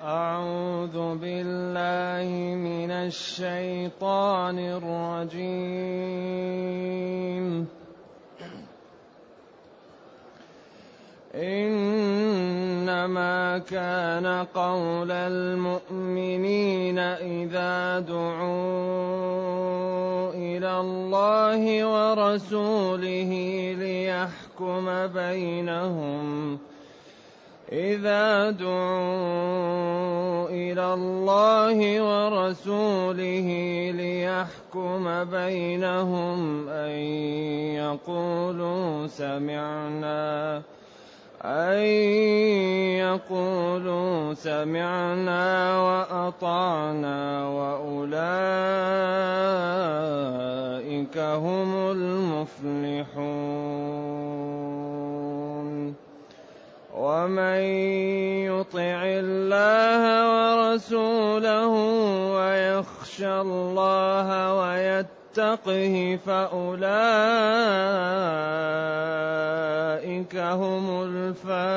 أعوذ بالله من الشيطان الرجيم. إنما كان قول المؤمنين إذا دعوا إلى الله ورسوله ليحكم بينهم إذا دعوا إلى الله ورسوله ليحكم بينهم أن يقولوا سمعنا أن يقولوا سمعنا وأطعنا وأولئك هم المفلحون. ومن يطع الله ورسوله ويخشى الله ويتقى يتقه فأولئك هم الفائزون.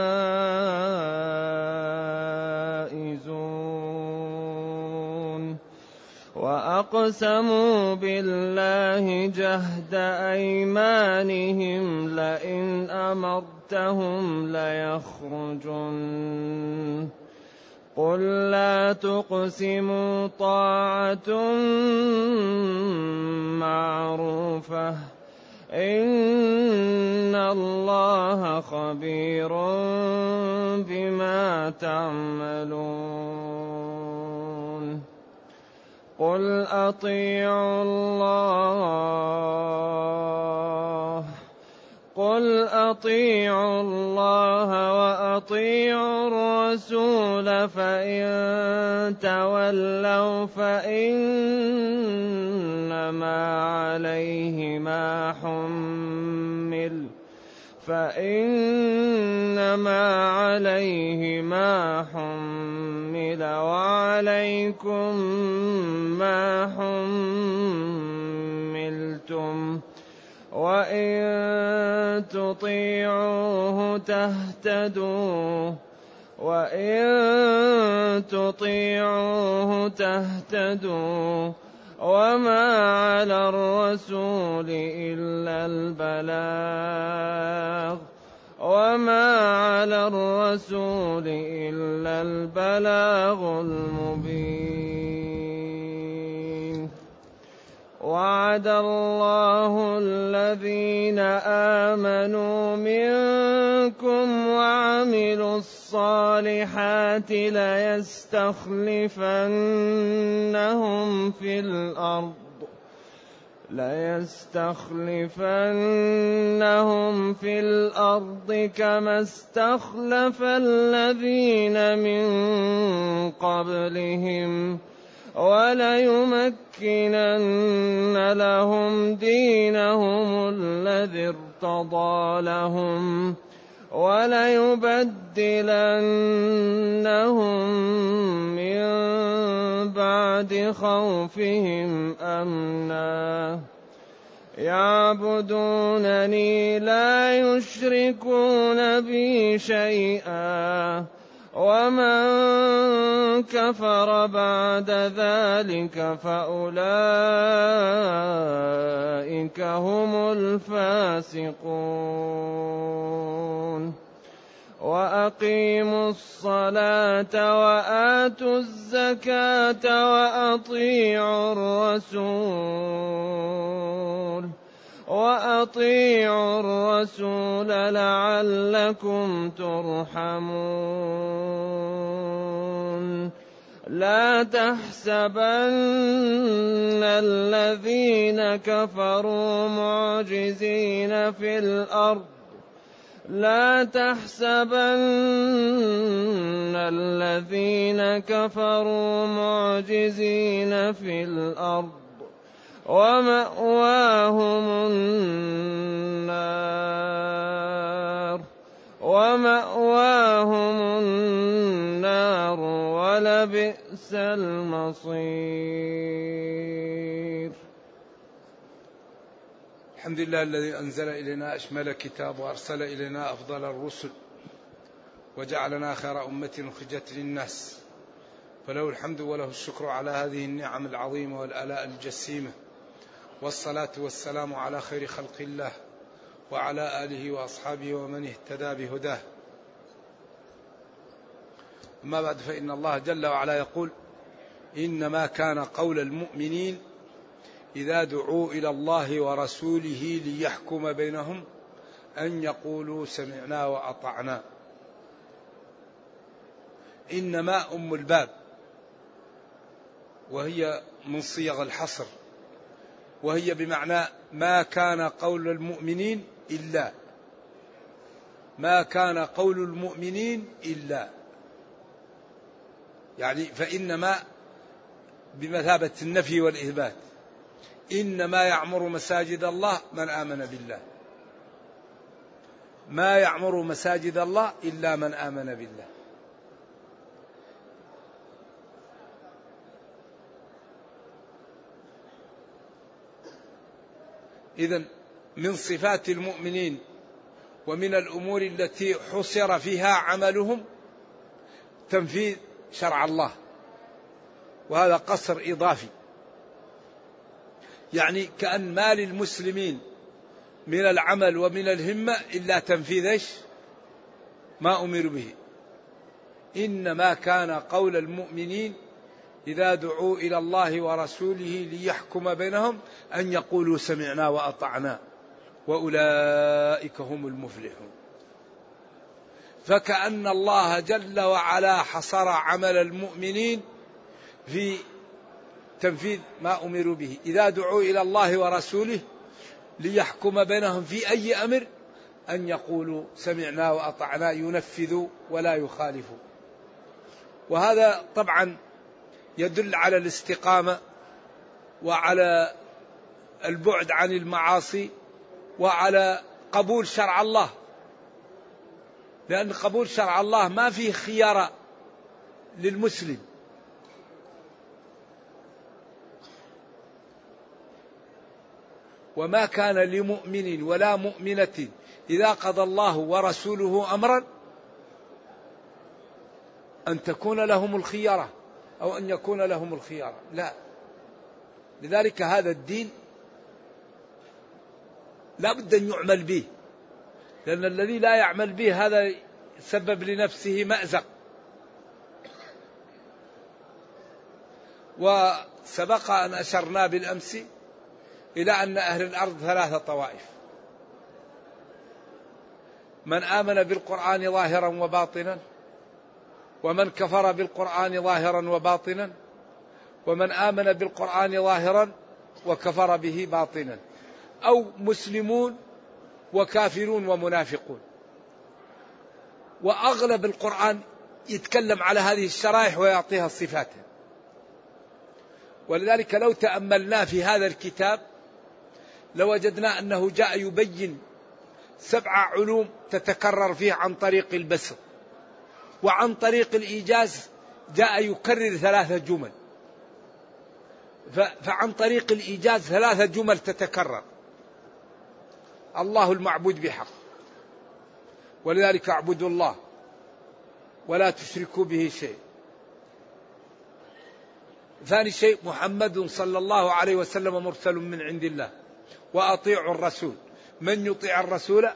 وأقسموا بالله جهد أيمانهم لئن أمرتهم ليخرجن. قل لا تقسموا طاعة معروفة. إن الله خبير بما تعملون. قل أطيعوا الله قل أطيعوا الله وأطيعوا الرسول فإن تولوا فإنما عليه ما حمل فإنما عليه ما حمل وعليكم ما حملتم وإن تطيعوه تهتدوا وإن تطيعوه تهتدوا وما على الرسول إلا البلاغ وما على الرسول إلا البلاغ المبين وعد الله الذين آمنوا منكم وعملوا الصالحات ليستخلفنهم في الأرض ليستخلفنهم في الأرض كما استخلف الذين من قبلهم وليمكنن لهم دينهم الذي ارتضى لهم وليبدلنهم من بعد خوفهم أمنا. يعبدونني لا يشركون بي شيئا. ومن كفر بعد ذلك فاولئك هم الفاسقون واقيموا الصلاه واتوا الزكاه واطيعوا الرسول وأطيعوا الرسول لعلكم ترحمون. لا تحسبن الذين كفروا معجزين في الأرض. لا تحسبن الذين كفروا معجزين في الأرض. ومأواهم النار. ومأواهم النار ولبئس المصير. الحمد لله الذي أنزل إلينا أشمل كتاب وأرسل إلينا أفضل الرسل وجعلنا خير أمة أخرجت للناس. فله الحمد وله الشكر على هذه النعم العظيمة والآلاء الجسيمة. والصلاة والسلام على خير خلق الله وعلى آله وأصحابه ومن اهتدى بهداه. أما بعد فإن الله جل وعلا يقول إنما كان قول المؤمنين إذا دعوا إلى الله ورسوله ليحكم بينهم أن يقولوا سمعنا وأطعنا. إنما أم الباب وهي من صيغ الحصر. وهي بمعنى ما كان قول المؤمنين إلا. ما كان قول المؤمنين إلا. يعني فإنما بمثابة النفي والإثبات. إنما يعمر مساجد الله من آمن بالله. ما يعمر مساجد الله إلا من آمن بالله. إذا من صفات المؤمنين ومن الأمور التي حصر فيها عملهم تنفيذ شرع الله وهذا قصر إضافي. يعني كأن ما للمسلمين من العمل ومن الهمة إلا تنفيذ إيش؟ ما أمروا به. إنما كان قول المؤمنين إذا دعوا إلى الله ورسوله ليحكم بينهم أن يقولوا سمعنا وأطعنا. وأولئك هم المفلحون. فكأن الله جل وعلا حصر عمل المؤمنين في تنفيذ ما أمروا به. إذا دعوا إلى الله ورسوله ليحكم بينهم في أي أمر أن يقولوا سمعنا وأطعنا ينفذوا ولا يخالفوا. وهذا طبعا يدل على الاستقامة وعلى البعد عن المعاصي وعلى قبول شرع الله. لأن قبول شرع الله ما فيه خيار للمسلم. وما كان لمؤمن ولا مؤمنة إذا قضى الله ورسوله أمرا أن تكون لهم الخيارة. أو أن يكون لهم الخيارة لا. لذلك هذا الدين لا بد أن يعمل به. لأن الذي لا يعمل به هذا سبب لنفسه مأزق. وسبق أن أشرنا بالأمس إلى أن أهل الأرض ثلاثة طوائف. من آمن بالقرآن ظاهرا وباطنا ومن كفر بالقرآن ظاهرا وباطنا ومن آمن بالقرآن ظاهرا وكفر به باطنا أو مسلمون وكافرون ومنافقون. وأغلب القرآن يتكلم على هذه الشرائح ويعطيها صفاتها ولذلك لو تأملنا في هذا الكتاب لوجدنا أنه جاء يبين سبع علوم تتكرر فيه عن طريق البسط وعن طريق الإيجاز جاء يكرر ثلاثة جمل. فعن طريق الإيجاز ثلاثة جمل تتكرر. الله المعبود بحق. ولذلك اعبدوا الله ولا تشركوا به شيء. ثاني شيء محمد صلى الله عليه وسلم مرسل من عند الله. وأطيعوا الرسول. من يطيع الرسول؟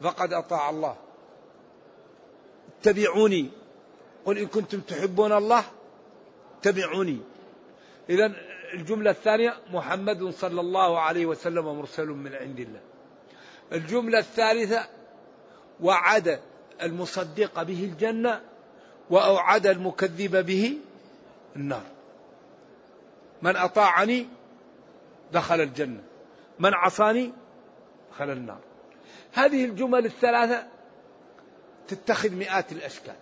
فقد أطاع الله. اتبعوني. قل إن كنتم تحبون الله اتبعوني. اذا الجملة الثانية محمد صلى الله عليه وسلم مرسل من عند الله. الجملة الثالثة وعد المصدق به الجنة وأوعد المكذب به النار. من أطاعني دخل الجنة من عصاني دخل النار. هذه الجمل الثلاثة تتخذ مئات الأشكال.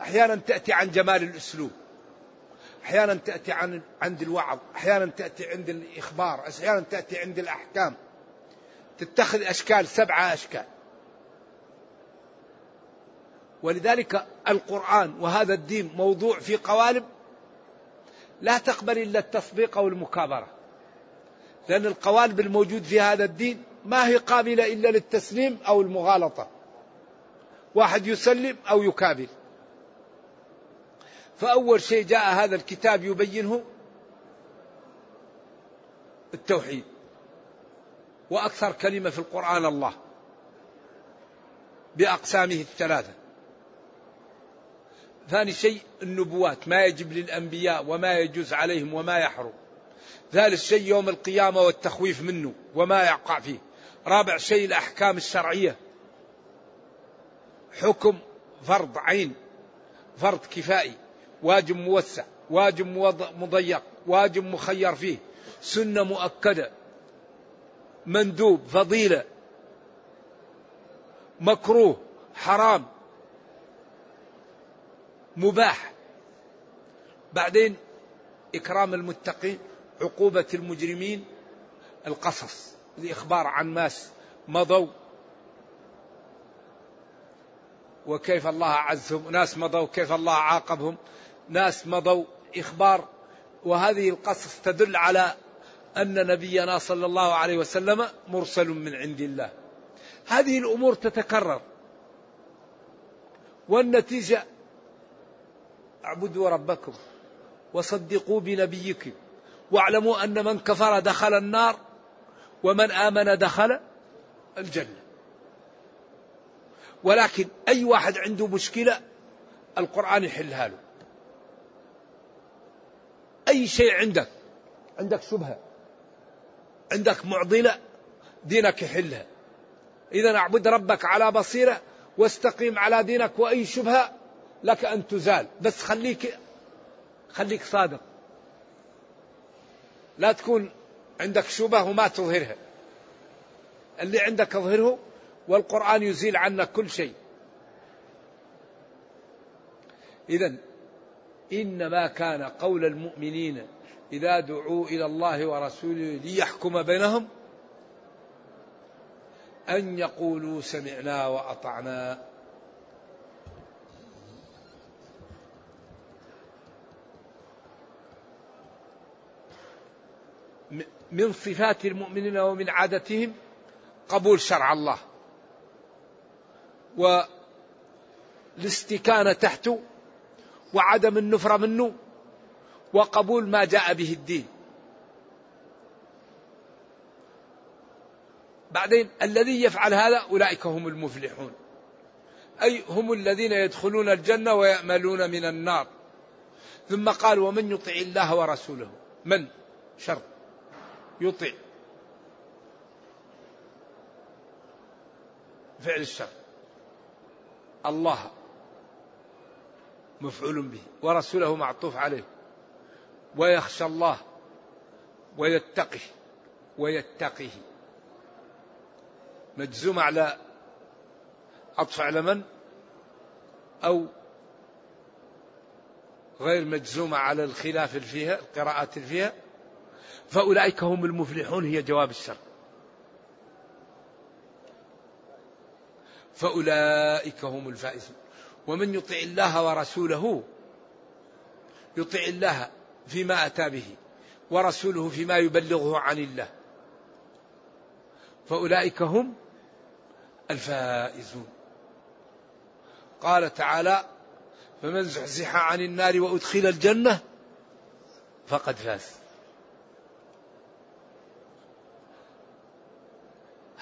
أحيانا تأتي عن جمال الأسلوب. أحيانا تأتي عن عند الوعظ. أحيانا تأتي عند الإخبار. أحيانا تأتي عند الأحكام. تتخذ أشكال سبعة أشكال. ولذلك القرآن وهذا الدين موضوع في قوالب لا تقبل إلا التصديق أو المكابرة لأن القوالب الموجود في هذا الدين ما هي قابلة إلا للتسليم أو المغالطة. واحد يسلم أو يكابر فأول شيء جاء هذا الكتاب يبينه التوحيد. وأكثر كلمة في القرآن الله. بأقسامه الثلاثة. ثاني شيء النبوات. ما يجب للأنبياء وما يجوز عليهم وما يحرم. ثالث شيء يوم القيامة والتخويف منه وما يقع فيه. رابع شيء الأحكام الشرعية. حكم فرض عين فرض كفائي واجب موسع واجب مضيق واجب مخير فيه سنة مؤكدة مندوب فضيلة مكروه حرام مباح. بعدين إكرام المتقين عقوبة المجرمين القصص. الإخبار عن ناس مضوا. وكيف الله عزهم. ناس مضوا كيف الله عاقبهم. ناس مضوا إخبار. وهذه القصص تدل على أن نبينا صلى الله عليه وسلم مرسل من عند الله. هذه الأمور تتكرر. والنتيجة اعبدوا ربكم وصدقوا بنبيكم. واعلموا أن من كفر دخل النار ومن آمن دخل الجنة. ولكن أي واحد عنده مشكلة القرآن يحلها له. أي شيء عندك عندك شبهة عندك معضلة دينك يحلها. إذا اعبد ربك على بصيرة واستقيم على دينك وأي شبهة لك أن تزال. بس خليك خليك صادق. لا تكون عندك شبهة وما تظهرها. اللي عندك اظهره والقرآن يزيل عنك كل شيء. إذا إنما كان قول المؤمنين إذا دعوا إلى الله ورسوله ليحكم بينهم أن يقولوا سمعنا وأطعنا. من صفات المؤمنين ومن عادتهم قبول شرع الله. والاستكانة تحته وعدم النفرة منه وقبول ما جاء به الدين. بعدين الذي يفعل هذا أولئك هم المفلحون. أي هم الذين يدخلون الجنة ويأملون من النار. ثم قال ومن يطع الله ورسوله. من؟ شرط يطع فعل الشر. الله مفعول به ورسوله معطوف عليه. ويخشى الله ويتقه ويتقيه. مجزوم على عطف على من؟ أو غير مجزومة على الخلاف فيها القراءات فيها؟ فأولئك هم المفلحون هي جواب الشر. فأولئك هم الفائزون. ومن يطع الله ورسوله يطع الله فيما أتى به ورسوله فيما يبلغه عن الله. فأولئك هم الفائزون. قال تعالى فمن زحزح عن النار وأدخل الجنة فقد فاز.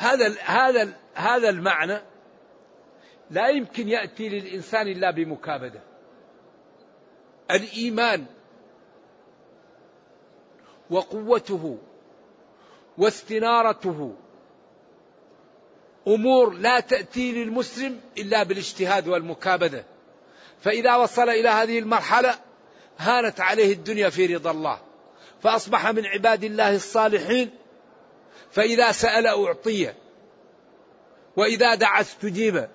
هذا هذا هذا المعنى لا يمكن يأتي للإنسان إلا بمكابدة. الإيمان وقوته واستنارته أمور لا تأتي للمسلم إلا بالاجتهاد والمكابدة. فإذا وصل إلى هذه المرحلة هانت عليه الدنيا في رضا الله. فأصبح من عباد الله الصالحين فإذا سأل أعطي وإذا دعا استجيب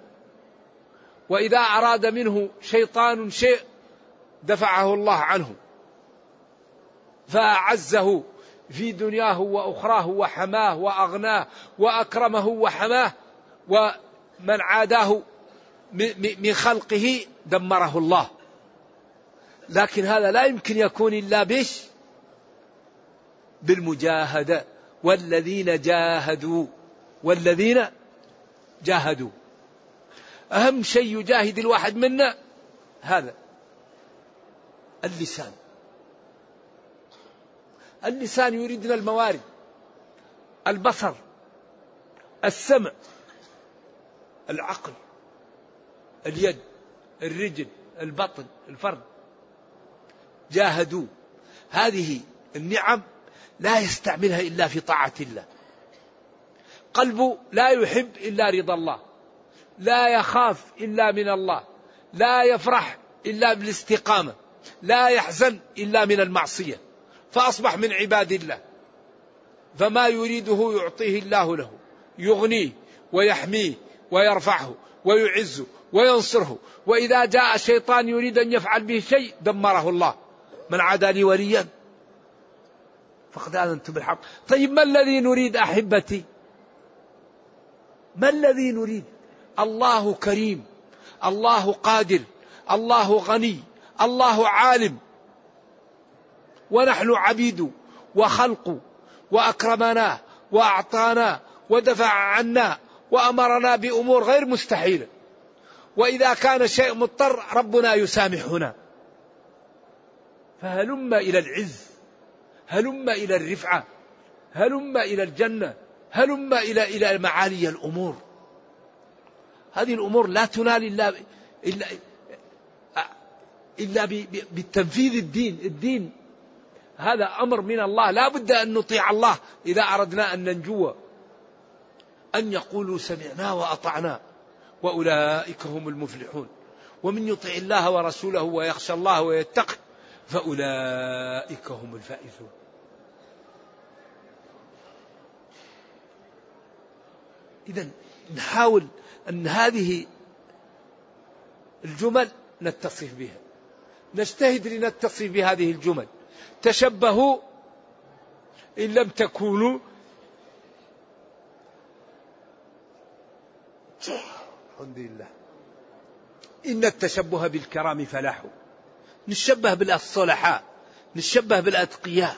وإذا أراد منه شيطان شيء دفعه الله عنه. فأعزه في دنياه وأخراه وحماه وأغناه وأكرمه وحماه ومن عاداه من خلقه دمره الله. لكن هذا لا يمكن يكون إلا بش بالمجاهدة. والذين جاهدوا والذين جاهدوا. أهم شيء يجاهد الواحد منا هذا اللسان. اللسان يريدنا الموارد البصر السمع العقل اليد الرجل البطن الفرد. جاهدوا. هذه النعم لا يستعملها إلا في طاعة الله. قلبه لا يحب إلا رضا الله. لا يخاف إلا من الله. لا يفرح إلا بالاستقامة. لا يحزن إلا من المعصية. فأصبح من عباد الله. فما يريده يعطيه الله له. يغنيه ويحميه ويرفعه ويعزه وينصره. وإذا جاء شيطان يريد أن يفعل به شيء دمره الله. من عادى لي وليا. فقد آذنت بالحق. طيب ما الذي نريد أحبتي؟ ما الذي نريد؟ الله كريم الله قادر الله غني الله عالم. ونحن عبيد وخلق وأكرمنا وأعطانا ودفع عنا وأمرنا بأمور غير مستحيلة. وإذا كان شيء مضطر ربنا يسامحنا. فهلم إلى العز. هلم إلى الرفعة هلم إلى الجنة هلم إلى إلى معالي الأمور. هذه الأمور لا تنال إلا إلا إلا بالتنفيذ الدين الدين. هذا أمر من الله لا بد أن نطيع الله إذا أردنا أن ننجو. أن يقولوا سمعنا وأطعنا وأولئك هم المفلحون. ومن يطع الله ورسوله ويخشى الله ويتقي فأولئك هم الفائزون. اذا نحاول أن هذه الجمل نتصف بها. نجتهد لنتصف بهذه الجمل. تشبهوا إن لم تكونوا. الحمد لله. إن التشبه بالكرام فلاح. نشبه بالصلحاء نشبه بالأتقياء.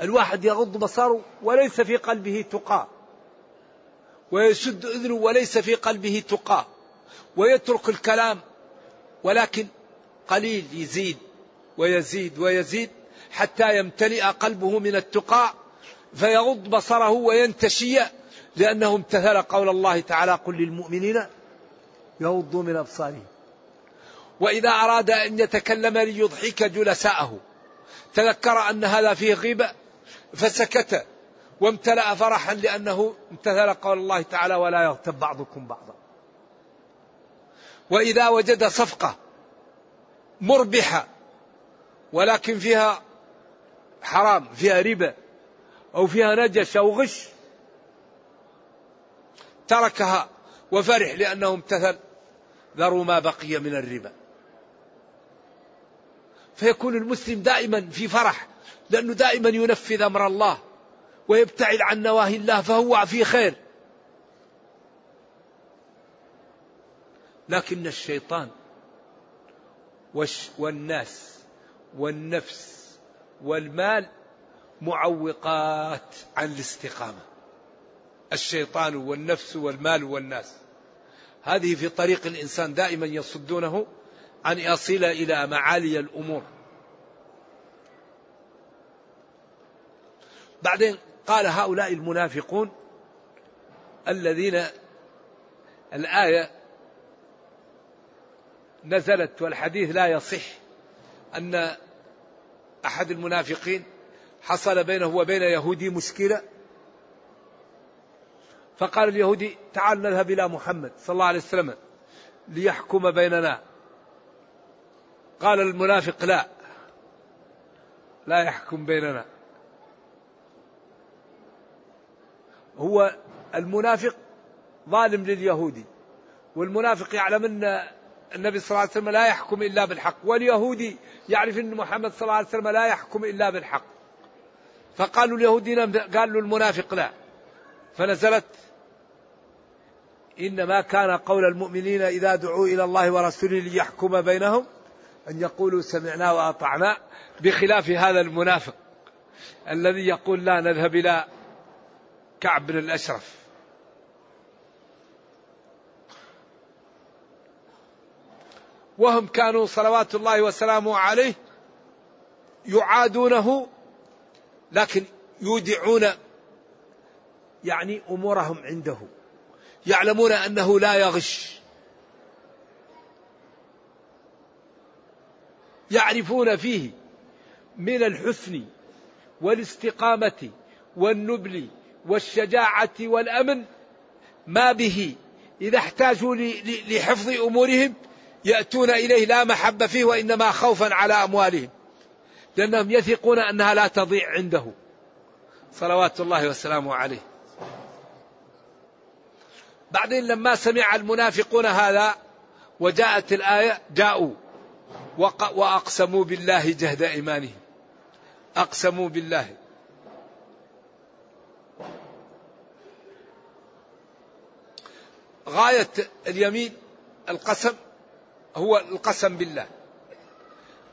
الواحد يغض بصره وليس في قلبه تقى. ويسد أذنه وليس في قلبه تقى. ويترك الكلام ولكن قليل يزيد ويزيد ويزيد حتى يمتلئ قلبه من التقى. فيغض بصره وينتشي لأنه امتثل قول الله تعالى قل للمؤمنين يغضوا من أبصارهم. وإذا أراد أن يتكلم ليضحك جلساءه. تذكر أن هذا فيه غيبة فسكت وامتلأ فرحا لأنه امتثل قول الله تعالى ولا يغتب بعضكم بعضا. وإذا وجد صفقة مربحة ولكن فيها حرام فيها ربا أو فيها نجش أو غش تركها وفرح لأنه امتثل ذروا ما بقي من الربا. فيكون المسلم دائما في فرح لأنه دائما ينفذ أمر الله ويبتعد عن نواهي الله فهو في خير. لكن الشيطان والناس والنفس والمال معوقات عن الاستقامة. الشيطان والنفس والمال والناس. هذه في طريق الإنسان دائما يصدونه عن يصل إلى معالي الأمور. بعدين قال هؤلاء المنافقون الذين الآية نزلت والحديث لا يصح أن أحد المنافقين حصل بينه وبين يهودي مشكلة. فقال اليهودي تعال نذهب إلى محمد صلى الله عليه وسلم ليحكم بيننا. قال المنافق لا. لا يحكم بيننا. هو المنافق ظالم لليهودي والمنافق يعلم أن النبي صلى الله عليه وسلم لا يحكم إلا بالحق واليهودي يعرف أن محمد صلى الله عليه وسلم لا يحكم إلا بالحق. فقالوا اليهودين قالوا المنافق لا. فنزلت إنما كان قول المؤمنين إذا دعوا إلى الله ورسوله ليحكم بينهم أن يقولوا سمعنا وأطعنا بخلاف هذا المنافق الذي يقول لا نذهب إلى كعب بن الأشرف. وهم كانوا صلوات الله وسلامه عليه يعادونه لكن يودعون يعني أمورهم عنده يعلمون أنه لا يغش. يعرفون فيه من الحسن والاستقامة والنبل والشجاعة والأمن ما به. إذا احتاجوا لحفظ أمورهم يأتون إليه لا محبة فيه وإنما خوفا على أموالهم. لأنهم يثقون أنها لا تضيع عنده. صلوات الله وسلامه عليه. بعدين لما سمع المنافقون هذا وجاءت الآية جاءوا. وأقسموا بالله جهد إيمانهم. أقسموا بالله. غاية اليمين القسم هو القسم بالله.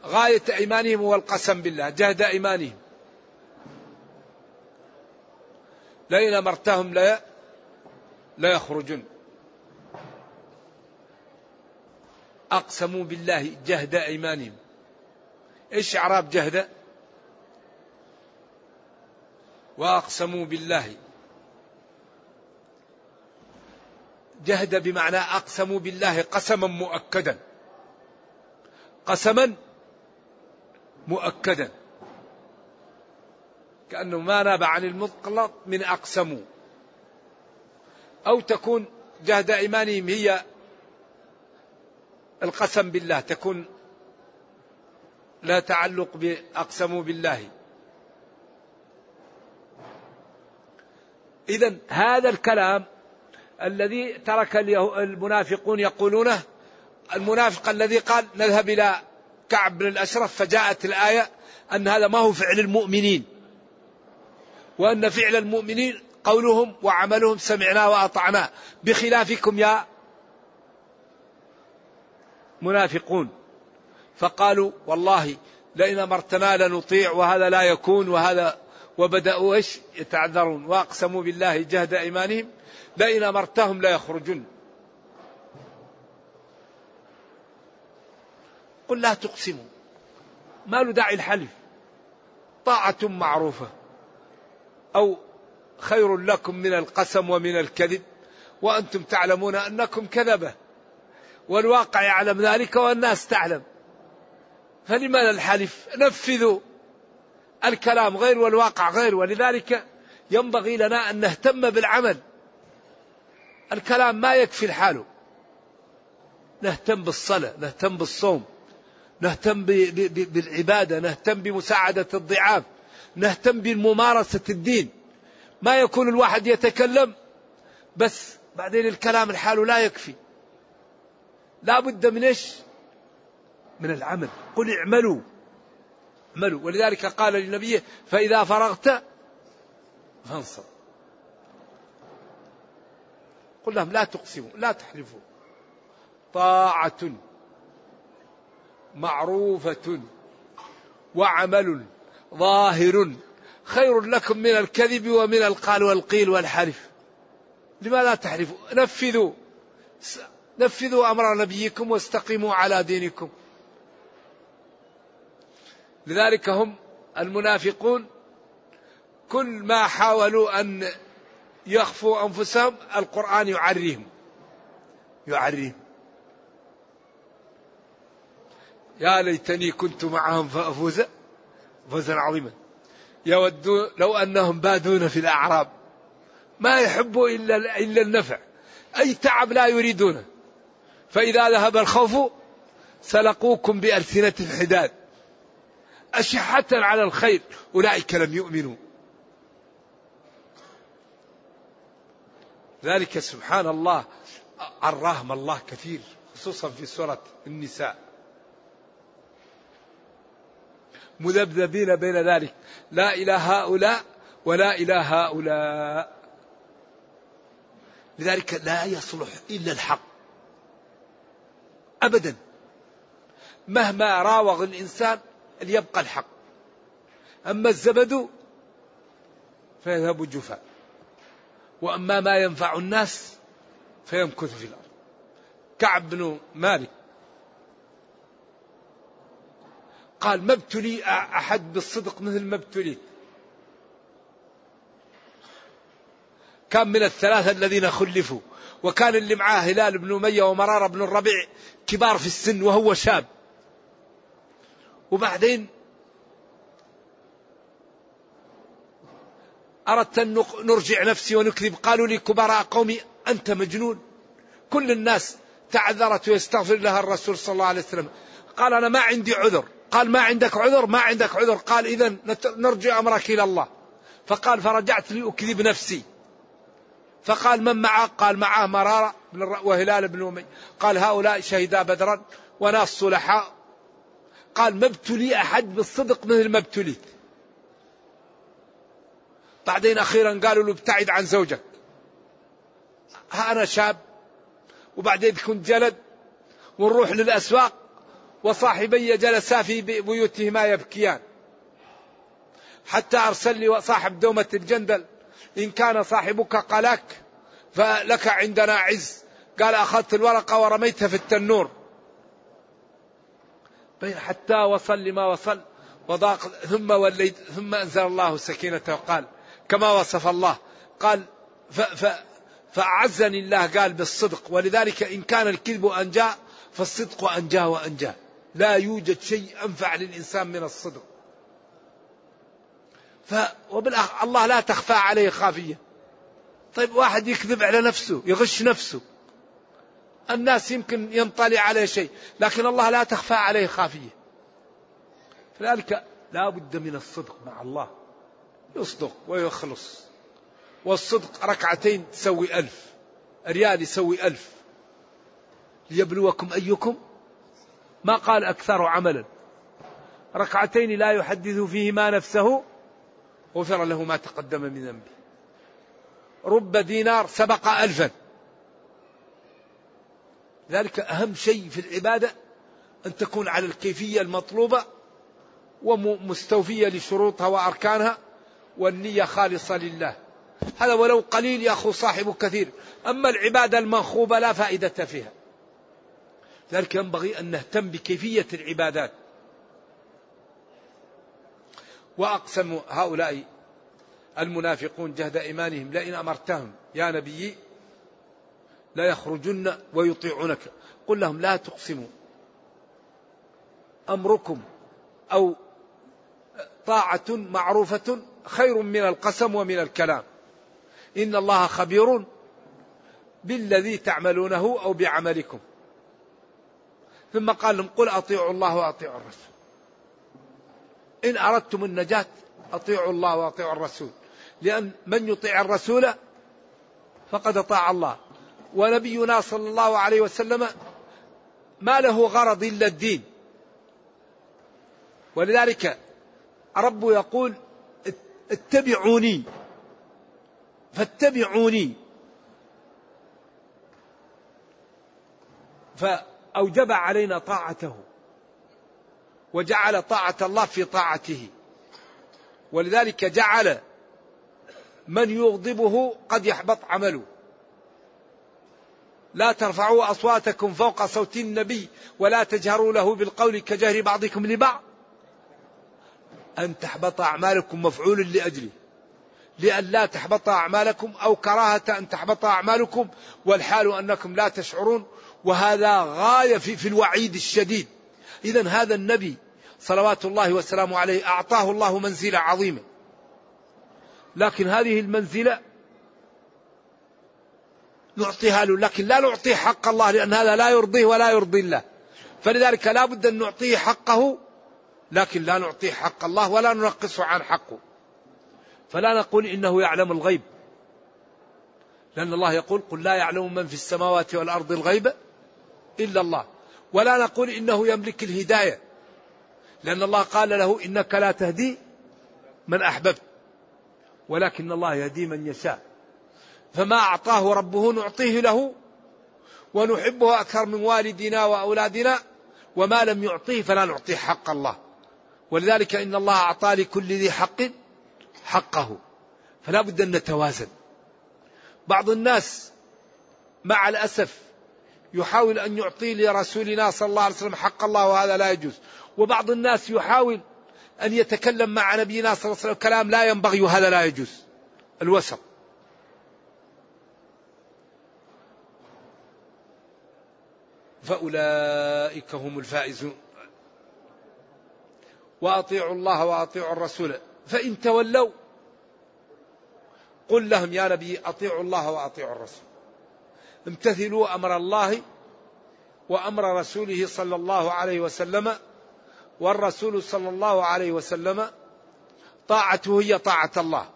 غاية إيمانهم هو القسم بالله. جهد إيمانهم. لئن أمرتهم لا لا يخرجن أقسموا بالله جهد أيمانهم. إيش إعراب جهد؟ وأقسموا بالله. جهد بمعنى أقسموا بالله قسما مؤكدا. قسما مؤكدا. كأنه ما ناب عن المطلق من أقسموا. أو تكون جهد إيمانهم هي القسم بالله تكون لا تعلق بأقسموا بالله. إذا هذا الكلام الذي ترك المنافقون يقولونه المنافق الذي قال نذهب إلى كعب بن الأشرف فجاءت الآية أن هذا ما هو فعل المؤمنين. وأن فعل المؤمنين قولهم وعملهم سمعنا وأطعنا. بخلافكم يا منافقون. فقالوا والله لئن أمرتنا لنطيع وهذا لا يكون وهذا وبدأوا إيش؟ يتعذرون وأقسموا بالله جهد إيمانهم. لئن أمرتهم لا يخرجون قل لا تقسموا. ما له داعي الحلف. طاعة معروفة. أو خير لكم من القسم ومن الكذب. وأنتم تعلمون أنكم كذبة. والواقع يعلم ذلك والناس تعلم. فلماذا الحلف؟ نفذوا الكلام غير والواقع غير ولذلك ينبغي لنا أن نهتم بالعمل. الكلام ما يكفي الحال. نهتم بالصلاة نهتم بالصوم نهتم بالعبادة نهتم بمساعدة الضعاف نهتم بممارسة الدين. ما يكون الواحد يتكلم بس بعدين الكلام الحال لا يكفي. لا بد من إيش؟ من العمل. قل اعملوا. اعملوا. ولذلك قال لنبيه فإذا فرغت فانصب قل لهم لا تقسموا لا تحلفوا. طاعة معروفة وعمل ظاهر خير لكم من الكذب ومن القال والقيل والحلف. لماذا تحلفوا؟ نفذوا. نفذوا أمر نبيكم واستقيموا على دينكم. لذلك هم المنافقون كل ما حاولوا أن يخفوا أنفسهم القرآن يعريهم. يعريهم. يا ليتني كنت معهم فأفوز فوزا عظيما. يود لو أنهم بادون في الأعراب. ما يحبوا إلا إلا النفع. أي تعب لا يريدونه. فإذا ذهب الخوف سلقوكم بألسنة الحداد. أشحة على الخير أولئك لم يؤمنوا. ذلك سبحان الله عراهم الله كثير خصوصا في سورة النساء. مذبذبين بين ذلك لا إلى هؤلاء ولا إلى هؤلاء. لذلك لا يصلح إلا الحق. أبدا. مهما راوغ الإنسان ليبقى الحق. أما الزبد فيذهب جفاء وأما ما ينفع الناس فيمكث في الأرض. كعب بن مالك قال ما ابتلي أحد بالصدق مثل ما ابتليت. كان من الثلاثة الذين خلفوا. وكان اللي معاه هلال بن أمية ومرارة بن الربيع كبار في السن وهو شاب. وبعدين أردت أن نرجع نفسي ونكذب. قالوا لي كبراء قومي أنت مجنون. كل الناس تعذرت ويستغفر لها الرسول صلى الله عليه وسلم. قال أنا ما عندي عذر. قال ما عندك عذر؟ ما عندك عذر. قال إذا نرجع أمرك إلى الله. فقال فرجعت لأكذب نفسي. فقال من معه؟ قال معه مرارة وهلال بن أمي. قال هؤلاء شهدا بدرا وناس صلحاء. قال ما ابتلي أحد بالصدق مثل ما ابتليت. بعدين أخيرا قالوا له ابتعد عن زوجك. ها أنا شاب. وبعدين كنت جلد. ونروح للأسواق. وصاحبي جلسا في بيوتهما يبكيان. حتى أرسل لي صاحب دومة الجندل. إن كان صاحبك قلاك فلك عندنا عز. قال أخذت الورقة ورميتها في التنور. حتى وصل لما وصل. وضاق ثم وليت ثم أنزل الله سكينته وقال كما وصف الله. قال ف ف فأعزني الله قال بالصدق. ولذلك إن كان الكذب أنجاء فالصدق أنجاه وأنجاه. لا يوجد شيء أنفع للإنسان من الصدق. ف وبالأخ الله لا تخفى عليه خافية. طيب واحد يكذب على نفسه يغش نفسه. الناس يمكن ينطلي عليه شيء لكن الله لا تخفى عليه خافية. لذلك لا بد من الصدق مع الله. يصدق ويخلص. والصدق ركعتين تسوي ألف ريال يسوي ألف. ليبلوكم أيكم؟ ما قال أكثر عملا. ركعتين لا يحدث فيهما نفسه غفر له ما تقدم من ذنبه. رب دينار سبق ألفا. ذلك أهم شيء في العبادة أن تكون على الكيفية المطلوبة ومستوفية لشروطها وأركانها والنية خالصة لله. هذا ولو قليل يأخذ صاحب كثير. أما العبادة المنخوبة لا فائدة فيها. ذلك ينبغي أن نهتم بكيفية العبادات. وأقسم هؤلاء المنافقون جهد إيمانهم. لئن أمرتهم يا نبي لا يخرجن ويطيعونك. قل لهم لا تقسموا أمركم أو طاعة معروفة خير من القسم ومن الكلام. إن الله خبير بالذي تعملونه أو بعملكم. ثم قال لهم قل أطيعوا الله وأطيعوا الرسول. إن أردتم النجاة أطيعوا الله وأطيعوا الرسول. لأن من يطيع الرسول فقد أطاع الله. ونبينا صلى الله عليه وسلم ما له غرض إلا الدين. ولذلك رب يقول اتبعوني فاتبعوني. فأوجب علينا طاعته. وجعل طاعة الله في طاعته. ولذلك جعل من يغضبه قد يحبط عمله. لا ترفعوا أصواتكم فوق صوت النبي ولا تجهروا له بالقول كجهر بعضكم لبعض. أن تحبط أعمالكم مفعول لأجله. لأن لا تحبط أعمالكم أو كراهة أن تحبط أعمالكم والحال أنكم لا تشعرون. وهذا غاية في, الوعيد الشديد. إذا هذا النبي صلوات الله وسلامه عليه أعطاه الله منزلة عظيمة لكن هذه المنزلة نعطيها له لكن لا نعطيه حق الله لأن هذا لا يرضيه ولا يرضي الله. فلذلك لا بد أن نعطيه حقه لكن لا نعطيه حق الله ولا ننقصه عن حقه. فلا نقول إنه يعلم الغيب. لأن الله يقول قل لا يعلم من في السماوات والأرض الغيب إلا الله. ولا نقول إنه يملك الهداية. لأن الله قال له إنك لا تهدي من أحببت ولكن الله يهدي من يشاء. فما أعطاه ربه نعطيه له ونحبه أكثر من والدنا وأولادنا وما لم يعطيه فلا نعطيه حق الله. ولذلك إن الله أعطى لكل ذي حق حقه. فلا بد أن نتوازن. بعض الناس مع الأسف يحاول أن يعطي لرسولنا صلى الله عليه وسلم حق الله وهذا لا يجوز. وبعض الناس يحاول أن يتكلم مع نبينا صلى الله عليه وسلم كلام لا ينبغي وهذا لا يجوز. الوسط. فأولئك هم الفائزون. وأطيعوا الله وأطيعوا الرسول. فإن تولوا قل لهم يا نبي أطيعوا الله وأطيعوا الرسول. امتثلوا أمر الله وأمر رسوله صلى الله عليه وسلم والرسول صلى الله عليه وسلم طاعته هي طاعة الله.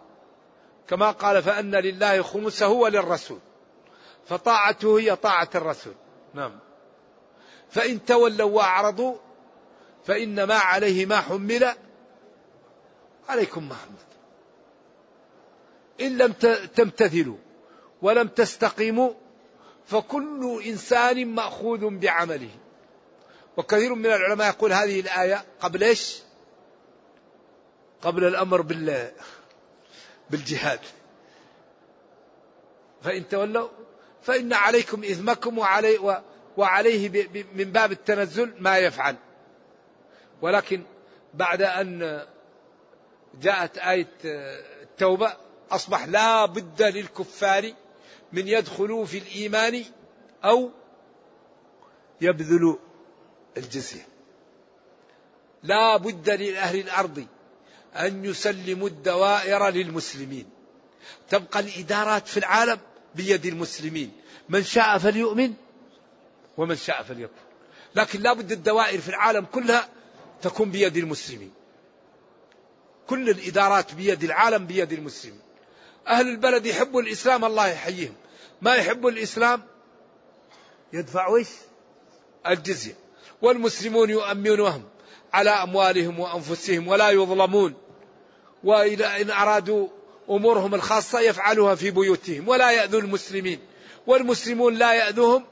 كما قال فأن لله خمسه وللرسول. فطاعته هي طاعة الرسول. نعم. فإن تولوا وأعرضوا فإنما عليه ما حمل عليكم ما حمل إن لم تمتثلوا ولم تستقيموا فكل إنسان مأخوذ بعمله. وكثير من العلماء يقول هذه الآية قبل إيش؟ قبل الأمر بال بالجهاد. فإن تولوا فإن عليكم إثمكم وعلي وعليه من باب التنزل ما يفعل. ولكن بعد أن جاءت آية التوبة أصبح لا بد للكفار من يدخلوا في الإيمان أو يبذلوا الجزية لا بد لأهل الأرض أن يسلموا الدوائر للمسلمين. تبقى الإدارات في العالم بيد المسلمين. من شاء فليؤمن ومن شاء فليكفر. لكن لا بد الدوائر في العالم كلها تكون بيد المسلمين. كل الإدارات بيد العالم بيد المسلمين. أهل البلد يحبوا الإسلام الله يحييهم. ما يحبوا الإسلام يدفعوا إيش الجزية. والمسلمون يؤمنونهم على أموالهم وأنفسهم ولا يظلمون. وإذا إن أرادوا أمورهم الخاصة يفعلوها في بيوتهم ولا يأذوا المسلمين. والمسلمون لا يأذوهم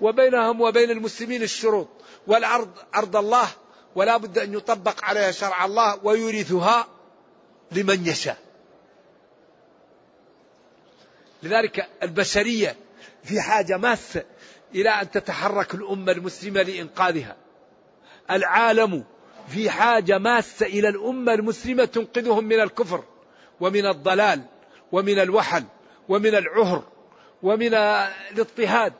وبينهم وبين المسلمين الشروط. والأرض أرض الله ولا بد أن يطبق عليها شرع الله ويورثها لمن يشاء. لذلك البشرية في حاجة ماسة إلى أن تتحرك الأمة المسلمة لإنقاذها. العالم في حاجة ماسة إلى الأمة المسلمة تنقذهم من الكفر ومن الضلال ومن الوحل ومن العهر ومن الاضطهاد.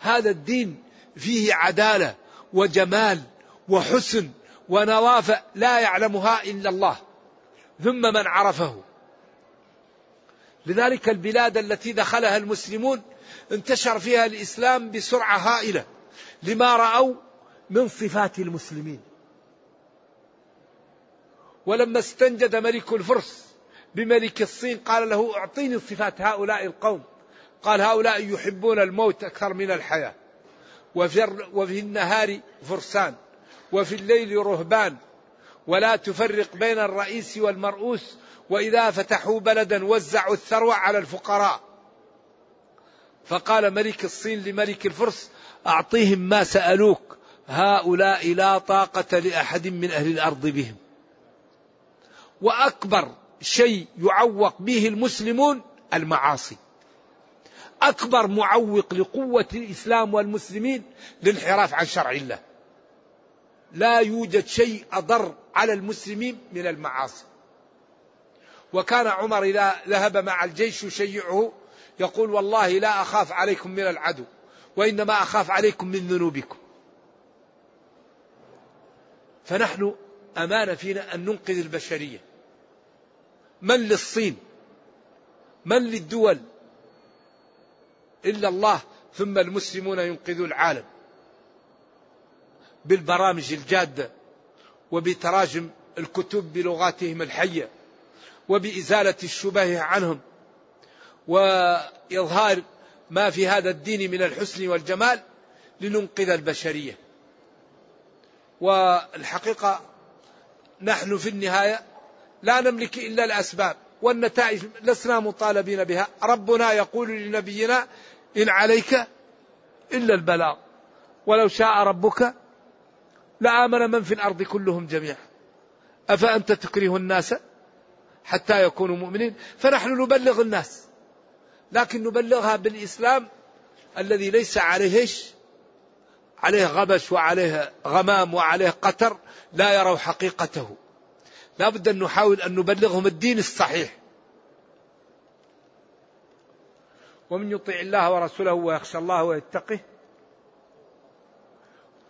هذا الدين فيه عدالة وجمال وحسن ونظافة لا يعلمها إلا الله. ثم من عرفه. لذلك البلاد التي دخلها المسلمون انتشر فيها الإسلام بسرعة هائلة لما رأوا من صفات المسلمين. ولما استنجد ملك الفرس بملك الصين قال له أعطيني صفات هؤلاء القوم. قال هؤلاء يحبون الموت أكثر من الحياة. وفي, وفي النهار فرسان وفي الليل رهبان. ولا تفرق بين الرئيس والمرؤوس وإذا فتحوا بلدا وزعوا الثروة على الفقراء. فقال ملك الصين لملك الفرس أعطيهم ما سألوك. هؤلاء لا طاقة لأحد من أهل الأرض بهم. وأكبر شيء يعوق به المسلمون المعاصي. أكبر معوق لقوة الإسلام والمسلمين الانحراف عن شرع الله. لا يوجد شيء أضر على المسلمين من المعاصي. وكان عمر إذا ذهب مع الجيش يشيعه يقول والله لا أخاف عليكم من العدو وإنما أخاف عليكم من ذنوبكم. فنحن امانه فينا أن ننقذ البشرية. من للصين؟ من للدول؟ إلا الله ثم المسلمون ينقذوا العالم. بالبرامج الجادة وبتراجم الكتب بلغاتهم الحية وبإزالة الشبه عنهم. وإظهار ما في هذا الدين من الحسن والجمال لننقذ البشرية. والحقيقة نحن في النهاية لا نملك إلا الأسباب والنتائج لسنا مطالبين بها. ربنا يقول لنبينا إن عليك إلا البلاغ ولو شاء ربك لآمن من في الأرض كلهم جميعا. أفأنت تكره الناس حتى يكونوا مؤمنين؟ فنحن نبلغ الناس. لكن نبلغها بالإسلام الذي ليس عليه عليه غبش وعليه غمام وعليه قتر لا يروا حقيقته. لا بد أن نحاول أن نبلغهم الدين الصحيح. ومن يطيع الله ورسوله ويخشى الله ويتقه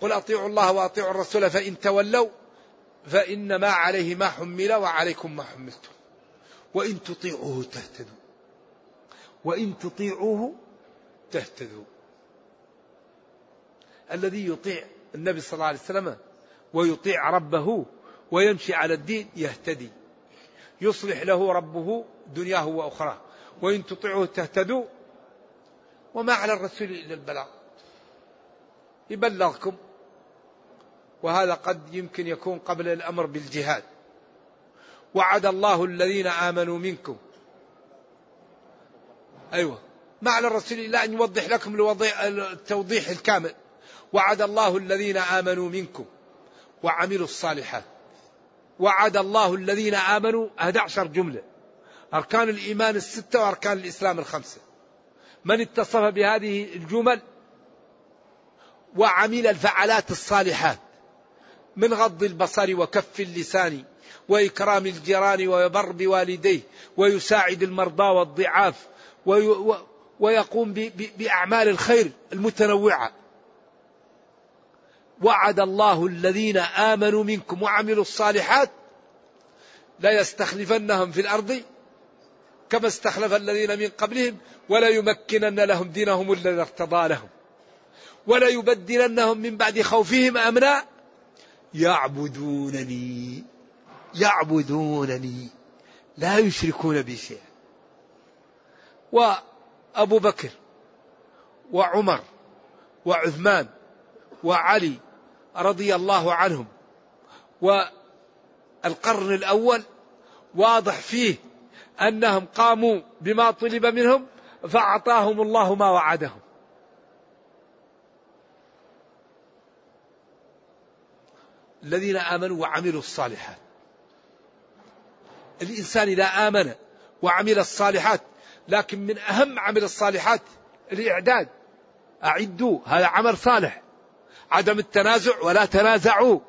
قل أطيعوا الله وأطيعوا الرسول فإن تولوا فإنما عليه ما حمل وعليكم ما حملتم. وإن تطيعوه تهتدوا. وإن تطيعوه تهتدوا. الذي يطيع النبي صلى الله عليه وسلم ويطيع ربه ويمشي على الدين يهتدي. يصلح له ربه دنياه وأخراه. وإن تطيعوه تهتدوا. وما على الرسول إلا البلاغ. يبلغكم. وهذا قد يمكن يكون قبل الأمر بالجهاد. وعد الله الذين آمنوا منكم أيوه. ما على الرسول إلا أن يوضح لكم التوضيح الكامل. وعد الله الذين آمنوا منكم وعملوا الصالحات. وعد الله الذين آمنوا 11 جملة. أركان الإيمان الستة وأركان الإسلام الخمسة. من اتصف بهذه الجمل؟ وعمل الفعلات الصالحات. من غض البصر وكف اللسان وإكرام الجيران ويبر بوالديه ويساعد المرضى والضعاف. ويقوم بأعمال الخير المتنوعة. وعد الله الذين آمنوا منكم وعملوا الصالحات لا يستخلفنهم في الأرض كما استخلف الذين من قبلهم ولا يمكنن لهم دينهم الذي ارتضى لهم ولا يبدلنهم من بعد خوفهم. أمنا يعبدونني يعبدونني لا يشركون بي شيئا. وأبو بكر وعمر وعثمان وعلي رضي الله عنهم والقرن الأول واضح فيه أنهم قاموا بما طلب منهم فأعطاهم الله ما وعدهم. الذين آمنوا وعملوا الصالحات. الإنسان إذا آمن وعمل الصالحات لكن من أهم عمل الصالحات الإعداد. أعدوا هذا عمل صالح. عدم التنازع ولا تنازعوا.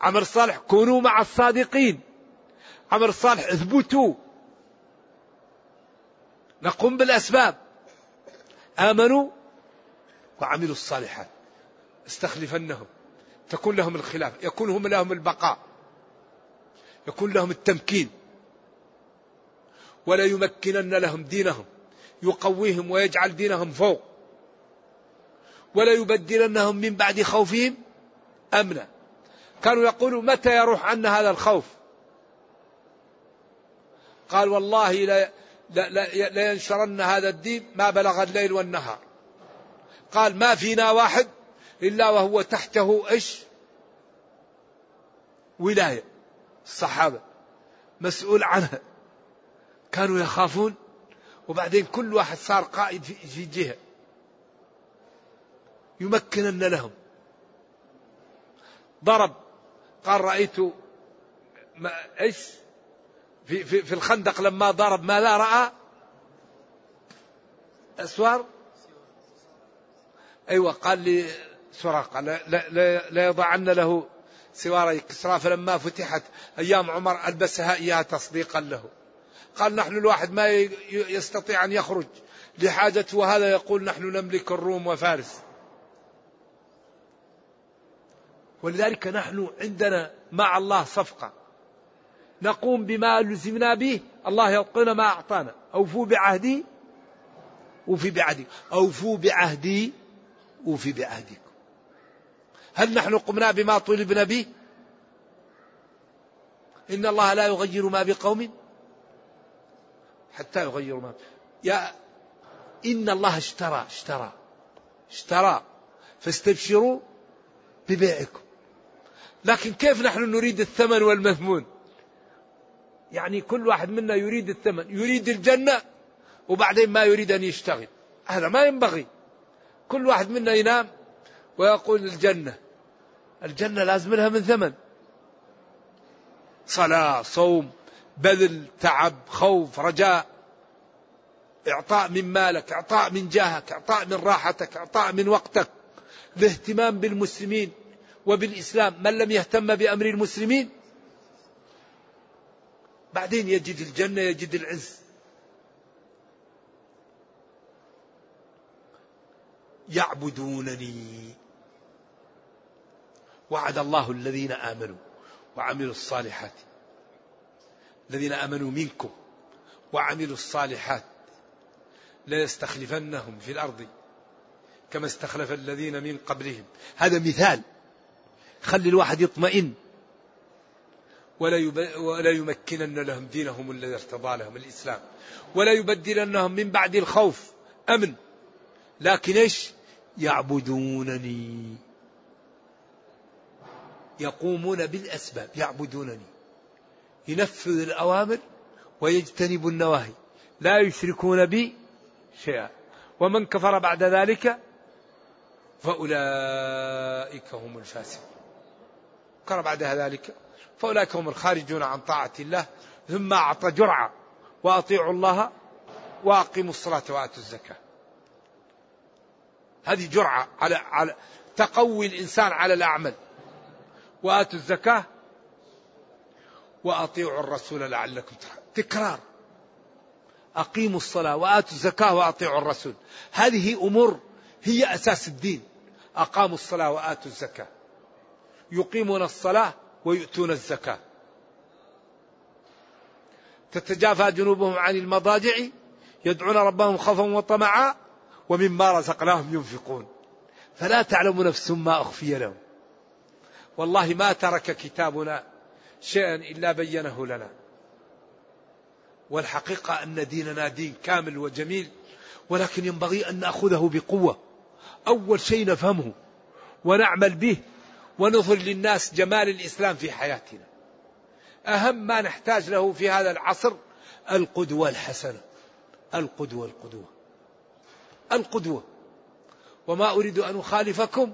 عمل الصالح كونوا مع الصادقين. عمل الصالح اثبتوا. نقوم بالأسباب. آمنوا وعملوا الصالحات. استخلفنهم. تكون لهم الخلاف. يكون هم لهم البقاء. يكون لهم التمكين. ولا يمكنن لهم دينهم يقويهم ويجعل دينهم فوق. ولا يبدلنهم من بعد خوفهم امنا كانوا يقولوا متى يروح عنا هذا الخوف؟ قال والله لا لا ينشرن هذا الدين ما بلغ الليل والنهار. قال ما فينا واحد إلا وهو تحته إيش؟ ولاية الصحابة مسؤول عنها. كانوا يخافون وبعدين كل واحد صار قائد في جهة يمكنن لهم. ضرب قال رأيت ما إيش؟ في, في, في الخندق لما ضرب ما لا رأى أسوار؟ أيوة قال لي سراقة لا, لا, لا يضعن له سوار كسرى فلما فتحت أيام عمر ألبسها إياها تصديقا له. قال نحن الواحد ما يستطيع أن يخرج لحاجته وهذا يقول نحن نملك الروم وفارس. ولذلك نحن عندنا مع الله صفقة. نقوم بما لزمنا به الله يعطينا ما أعطانا. أوفوا بعهدي وفي بعهدي. أوفوا بعهدي وفي بعهدكم. هل نحن قمنا بما طلبنا به؟ إن الله لا يغير ما بقوم حتى يغيروا ما. يا إن الله اشترى اشترى اشترى. فاستبشروا ببيعكم. لكن كيف نحن نريد الثمن والمثمون يعني كل واحد منا يريد الثمن. يريد الجنة وبعدين ما يريد أن يشتغل. هذا ما ينبغي. كل واحد منا ينام ويقول الجنة. الجنة لازم لها من ثمن. صلاة صوم بذل تعب خوف رجاء. إعطاء من مالك إعطاء من جاهك إعطاء من راحتك إعطاء من وقتك. الاهتمام بالمسلمين وبالإسلام. من لم يهتم بأمر المسلمين؟ بعدين يجد الجنة يجد العز. يعبدونني. وعد الله الذين آمنوا وعملوا الصالحات. الذين آمنوا منكم وعملوا الصالحات ليستخلفنهم في الأرض كما استخلف الذين من قبلهم. هذا مثال. خلي الواحد يطمئن. ولا. ولا يمكنن لهم دينهم الذي ارتضى لهم الإسلام. ولا يبدلنهم من بعد الخوف. أمن. لكن إيش؟ يعبدونني. يقومون بالأسباب. يعبدونني. ينفذ الأوامر ويجتنب النواهي. لا يشركون بي شيئا. ومن كفر بعد ذلك فأولئك هم الفاسقون. كفر بعد ذلك فأولئك هم الخارجون عن طاعة الله. ثم أعطى جرعة وأطيعوا الله وأقيموا الصلاة وآتوا الزكاة. هذه جرعة على على تقوي الإنسان على الأعمال. وآتوا الزكاة وأطيعوا الرسول لعلكم ترحمون تكرار. أقيموا الصلاة وآتوا الزكاة وأطيعوا الرسول. هذه أمور هي أساس الدين. أقاموا الصلاة وآتوا الزكاة. يقيمون الصلاة ويؤتون الزكاة. تتجافى جنوبهم عن المضاجع يدعون ربهم خوفا وطمعا ومما رزقناهم ينفقون. فلا تعلم نفس ما أخفي لهم. والله ما ترك كتابنا شيئا إلا بينه لنا. والحقيقة أن ديننا دين كامل وجميل ولكن ينبغي أن نأخذه بقوة. أول شيء نفهمه ونعمل به ونظهر للناس جمال الإسلام في حياتنا. أهم ما نحتاج له في هذا العصر القدوة الحسنة. القدوة القدوة. القدوة. وما أريد أن أخالفكم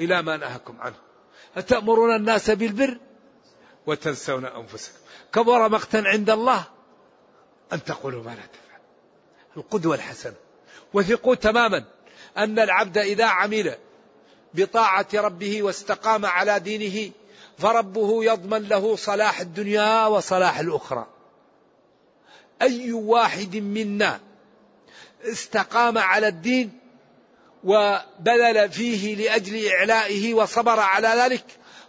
إلى ما نهاكم عنه. أتأمرون الناس بالبر؟ وتنسون أنفسكم. كبر مقتا عند الله أن تقولوا ما لا تفعل. القدوة الحسنة. وثقوا تماما أن العبد إذا عمل بطاعة ربه واستقام على دينه فربه يضمن له صلاح الدنيا وصلاح الأخرى. أي واحد منا استقام على الدين وبذل فيه لأجل إعلائه وصبر على ذلك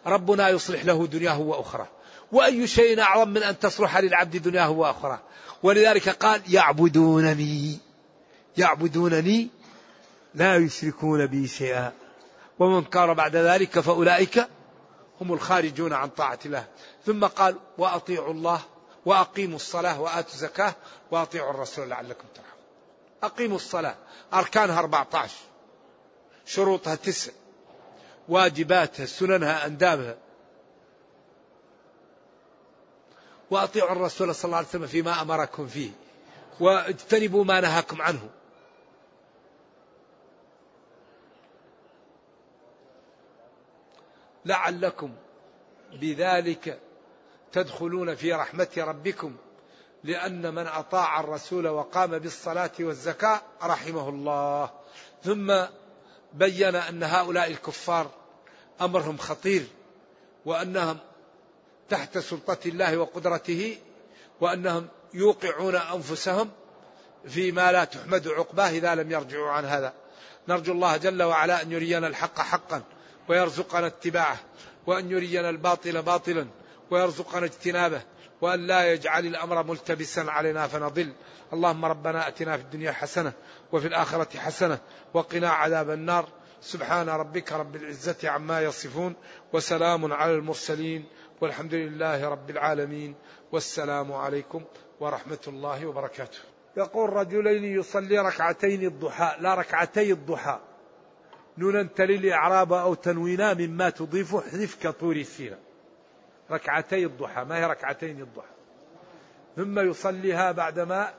ربنا يصلح له دنياه وأخرى وأي شيء أعظم من أن تصلح للعبد دنياه وأخرى ولذلك قال يعبدونني. يعبدونني. لا يشركون بي شيئا. ومن كان بعد ذلك فأولئك هم الخارجون عن طاعة الله. ثم قال وأطيعوا الله وأقيموا الصلاة وآتوا الزكاة وأطيعوا الرسول لعلكم ترحمون. أقيموا الصلاة. أركانها 14 شروطها تسع. واجباتها سننها أندابها. وأطيعوا الرسول صلى الله عليه وسلم فيما أمركم فيه. واجتنبوا ما نهاكم عنه. لعلكم بذلك تدخلون في رحمة ربكم لأن من أطاع الرسول وقام بالصلاة والزكاة رحمه الله. ثم بين أن هؤلاء الكفار أمرهم خطير وأنهم تحت سلطة الله وقدرته وأنهم يوقعون أنفسهم فيما لا تحمد عقباه إذا لم يرجعوا عن هذا. نرجو الله جل وعلا أن يرينا الحق حقا ويرزقنا اتباعه وأن يرينا الباطل باطلا ويرزقنا اجتنابه. وأن لا يجعل الأمر ملتبسا علينا فنضل. اللهم ربنا أتنا في الدنيا حسنة وفي الآخرة حسنة وقنا عذاب النار. سبحان ربك رب العزة عما يصفون وسلام على المرسلين والحمد لله رب العالمين. والسلام عليكم ورحمة الله وبركاته. يقول رجلين يصلي ركعتين الضحى لا ركعتي الضحى. نونا تلي الإعراب أو تنوينا مما تضيف احذف كطور السيرة. ركعتي الضحى ما هي ركعتين الضحى. ثم يصليها بعدما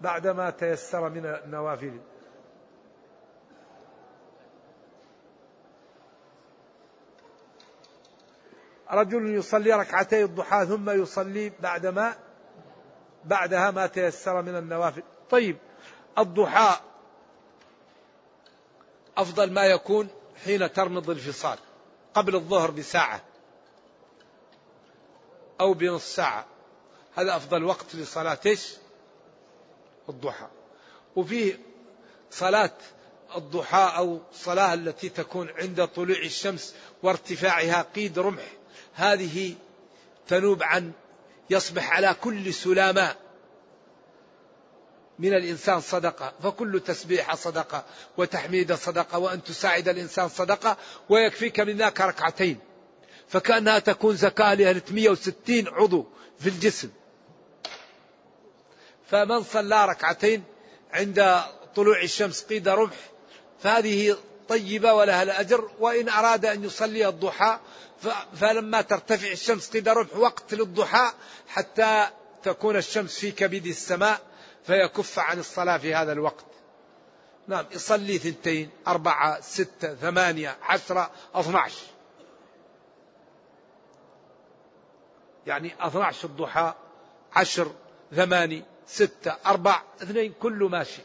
بعدما تيسر من النوافل. رجل يصلي ركعتي الضحى ثم يصلي بعدما بعدها ما تيسر من النوافل. طيب الضحى أفضل ما يكون حين ترمض الفصال قبل الظهر بساعة. أو بنص ساعة. هذا أفضل وقت لصلاة إيش؟ الضحى. وفيه صلاة الضحى أو الصلاة التي تكون عند طلوع الشمس وارتفاعها قيد رمح. هذه تنوب عن يصبح على كل سلامة من الإنسان صدقة. فكل تسبيحة صدقة وتحميد صدقة وأن تساعد الإنسان صدقة ويكفيك من ذاك ركعتين. فكأنها تكون زكاة ل 160 عضو في الجسم. فمن صلى ركعتين عند طلوع الشمس قيد رمح فهذه طيبة ولها الأجر وإن أراد أن يصلي الضحى فلما ترتفع الشمس قيد رمح وقت للضحى حتى تكون الشمس في كبد السماء فيكف عن الصلاة في هذا الوقت. نعم يصلي ثنتين أربعة ستة ثمانية عشرة اثنى عشر يعني اثنى عشر الضحى عشر ثماني ستة أربع اثنين كله ماشي.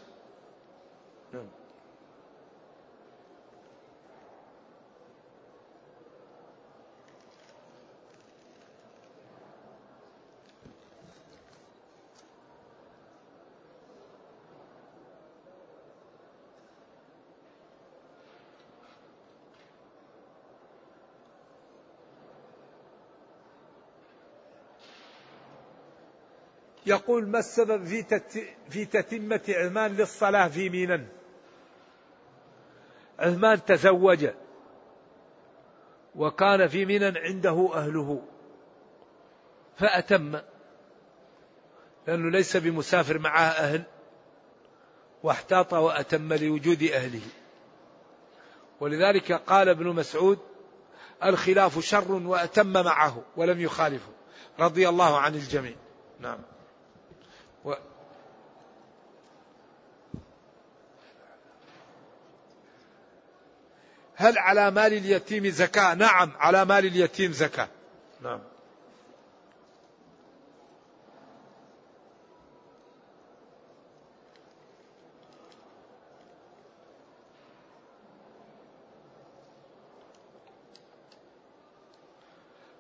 يقول ما السبب في في تتمة عثمان للصلاة في مينا عثمان تزوج وكان في مينا عنده أهله فأتم لأنه ليس بمسافر معه أهل واحتاط وأتم لوجود أهله. ولذلك قال ابن مسعود الخلاف شر وأتم معه ولم يخالفه رضي الله عن الجميع. نعم. هل على مال اليتيم زكاة؟ نعم على مال اليتيم زكاة. نعم.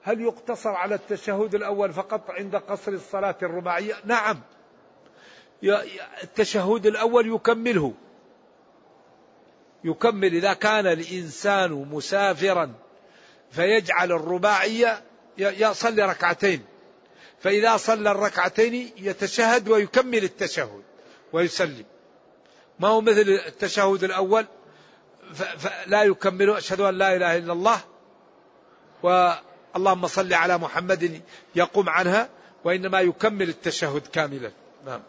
هل يقتصر على التشهد الأول فقط عند قصر الصلاة الرباعية؟ نعم. التشهد الأول يكمله. يكمل إذا كان الإنسان مسافرا فيجعل الرباعية يصلي ركعتين. فإذا صلى الركعتين يتشهد ويكمل التشهد ويسلم. ما هو مثل التشهد الأول؟ فلا يكمل أشهد أن لا إله إلا الله واللهم صل على محمد يقوم عنها وإنما يكمل التشهد كاملا. نعم.